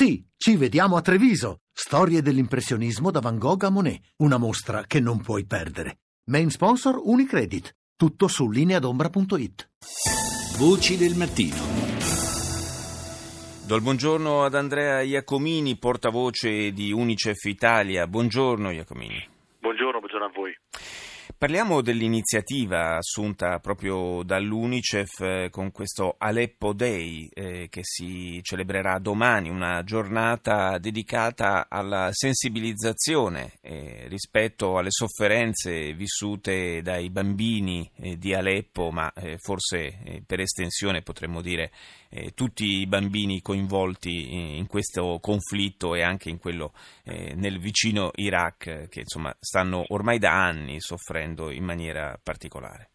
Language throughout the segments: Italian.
Sì, ci vediamo a Treviso. Storie dell'impressionismo da Van Gogh a Monet. Una mostra che non puoi perdere. Main sponsor Unicredit. Tutto su lineadombra.it. Voci del mattino. Do il buongiorno ad Andrea Iacomini, portavoce di Unicef Italia. Buongiorno Iacomini. Buongiorno, buongiorno a voi. Parliamo dell'iniziativa assunta proprio dall'UNICEF eh, con questo Aleppo Day eh, che si celebrerà domani, una giornata dedicata alla sensibilizzazione eh, rispetto alle sofferenze vissute dai bambini eh, di Aleppo, ma eh, forse eh, per estensione potremmo dire tutti i bambini coinvolti in questo conflitto e anche in quello nel vicino Iraq che insomma stanno ormai da anni soffrendo soffrendo in maniera particolare.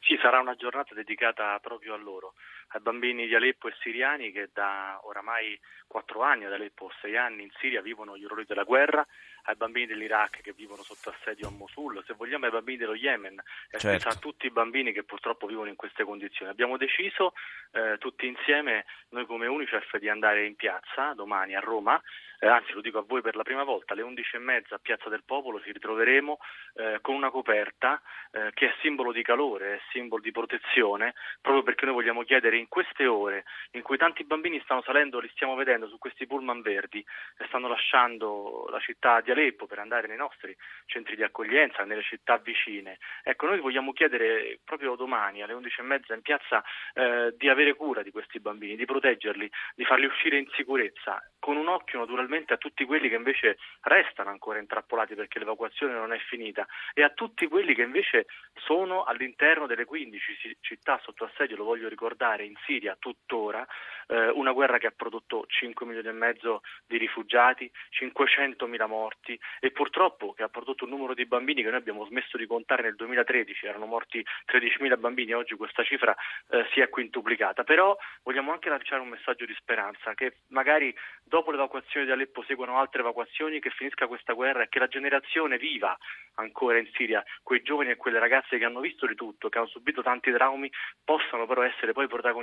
Sì, sarà una giornata dedicata proprio a loro, ai bambini di Aleppo e siriani che da oramai quattro anni ad Aleppo, sei anni in Siria vivono gli orrori della guerra, ai bambini dell'Iraq che vivono sotto assedio a Mosul, se vogliamo ai bambini dello Yemen e certo. a tutti i bambini che purtroppo vivono in queste condizioni. Abbiamo deciso eh, tutti insieme, noi come Unicef, di andare in piazza domani a Roma eh, anzi lo dico a voi per la prima volta, alle 11.30 a Piazza del Popolo ci ritroveremo eh, con una coperta eh, che è simbolo di calore, è simbolo di protezione, proprio perché noi vogliamo chiedere in queste ore in cui tanti bambini stanno salendo, li stiamo vedendo su questi pullman verdi e stanno lasciando la città di Aleppo per andare nei nostri centri di accoglienza, nelle città vicine. Ecco, noi vogliamo chiedere proprio domani alle 11.30 in piazza eh, di avere cura di questi bambini, di proteggerli, di farli uscire in sicurezza, con un occhio naturalmente a tutti quelli che invece restano ancora intrappolati perché l'evacuazione non è finita e a tutti quelli che invece sono all'interno delle 15 città sotto assedio, lo voglio ricordare, in Siria tuttora, eh, una guerra che ha prodotto 5 milioni e mezzo di rifugiati, 500 mila morti e purtroppo che ha prodotto un numero di bambini che noi abbiamo smesso di contare nel 2013, erano morti 13 mila bambini, oggi questa cifra eh, si è quintuplicata. Però vogliamo anche lanciare un messaggio di speranza che magari dopo l'evacuazione di Aleppo seguano altre evacuazioni, che finisca questa guerra e che la generazione viva ancora in Siria, quei giovani e quelle ragazze che hanno visto di tutto, che hanno subito tanti traumi, possano però essere poi protagonisti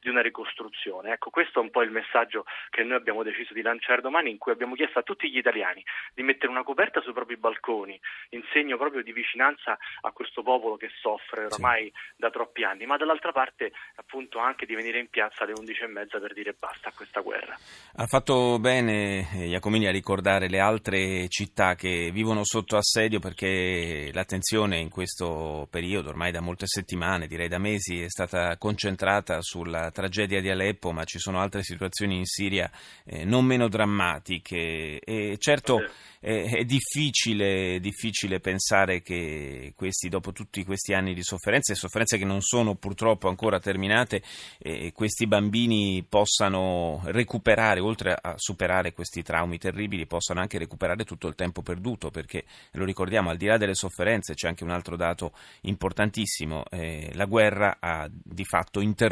di una ricostruzione. Ecco, questo è un po' il messaggio che noi abbiamo deciso di lanciare domani, in cui abbiamo chiesto a tutti gli italiani di mettere una coperta sui propri balconi, in segno proprio di vicinanza a questo popolo che soffre ormai sì. da troppi anni, ma dall'altra parte appunto anche di venire in piazza alle 11.30 per dire basta a questa guerra. Ha fatto bene Iacomini a ricordare le altre città che vivono sotto assedio perché l'attenzione in questo periodo, ormai da molte settimane, direi da mesi, è stata concentrata sulla tragedia di Aleppo, ma ci sono altre situazioni in Siria eh, non meno drammatiche. E certo è, è difficile, difficile, pensare che questi, dopo tutti questi anni di sofferenze, sofferenze che non sono purtroppo ancora terminate, eh, questi bambini possano recuperare, oltre a superare questi traumi terribili, possano anche recuperare tutto il tempo perduto, perché lo ricordiamo ricordiamo, al di là delle sofferenze, c'è anche un altro dato importantissimo, eh, la guerra ha di fatto interrotto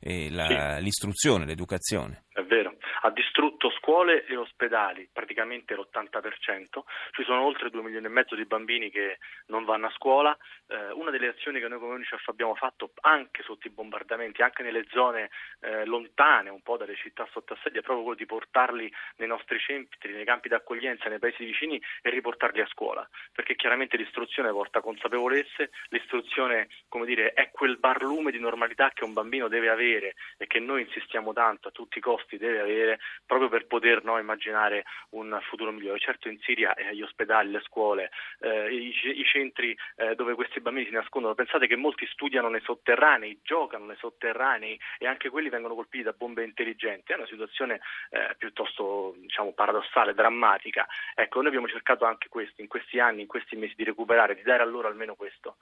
eh, la, sì. l'istruzione, l'educazione. È vero, ha distrutto scuole e ospedali, praticamente l'80%, ci sono oltre 2 milioni e mezzo di bambini che non vanno a scuola, eh, una delle azioni che noi come Unicef abbiamo fatto anche sotto i bombardamenti, anche nelle zone eh, lontane un po' dalle città sotto assedio, è proprio quello di portarli nei nostri centri, nei campi d'accoglienza, nei paesi vicini e riportarli a scuola, perché chiaramente l'istruzione porta consapevolezze, l'istruzione come dire, è quel barlume di normalità che un bambino deve avere e che noi insistiamo tanto a tutti i costi deve avere proprio per poter no, immaginare un futuro migliore. Certo in Siria eh, gli ospedali, le scuole, eh, i, i, centri eh, dove questi bambini si nascondono, pensate che molti studiano nei sotterranei, giocano nei sotterranei e anche quelli vengono colpiti da bombe intelligenti. È una situazione eh, piuttosto diciamo, paradossale, drammatica. Ecco, noi abbiamo cercato anche questo in questi anni, in questi mesi di recuperare, di dare a loro almeno questo.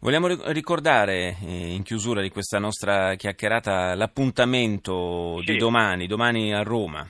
Vogliamo ricordare eh, in chiusura di questa nostra chiacchierata l'appuntamento sì. di domani, domani a Roma.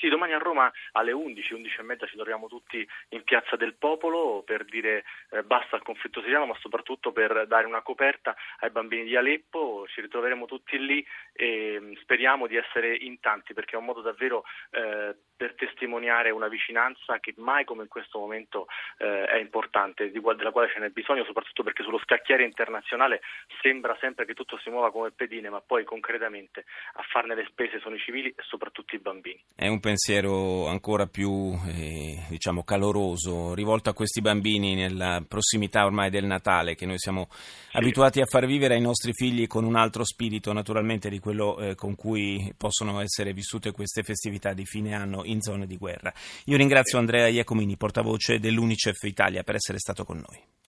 Sì, domani a Roma alle 11, 11 e mezza ci troviamo tutti in Piazza del Popolo per dire eh, basta al conflitto siriano, ma soprattutto per dare una coperta ai bambini di Aleppo. Ci ritroveremo tutti lì e mm, speriamo di essere in tanti perché è un modo davvero eh, per testimoniare una vicinanza che mai come in questo momento eh, è importante, della quale ce n'è bisogno, soprattutto perché sullo scacchiere internazionale sembra sempre che tutto si muova come pedine, ma poi concretamente a farne le spese sono i civili e soprattutto i bambini. Pensiero ancora più eh, diciamo caloroso, rivolto a questi bambini nella prossimità ormai del Natale che noi siamo sì. abituati a far vivere ai nostri figli con un altro spirito naturalmente di quello eh, con cui possono essere vissute queste festività di fine anno in zone di guerra. Io ringrazio Andrea Iacomini, portavoce dell'Unicef Italia, per essere stato con noi.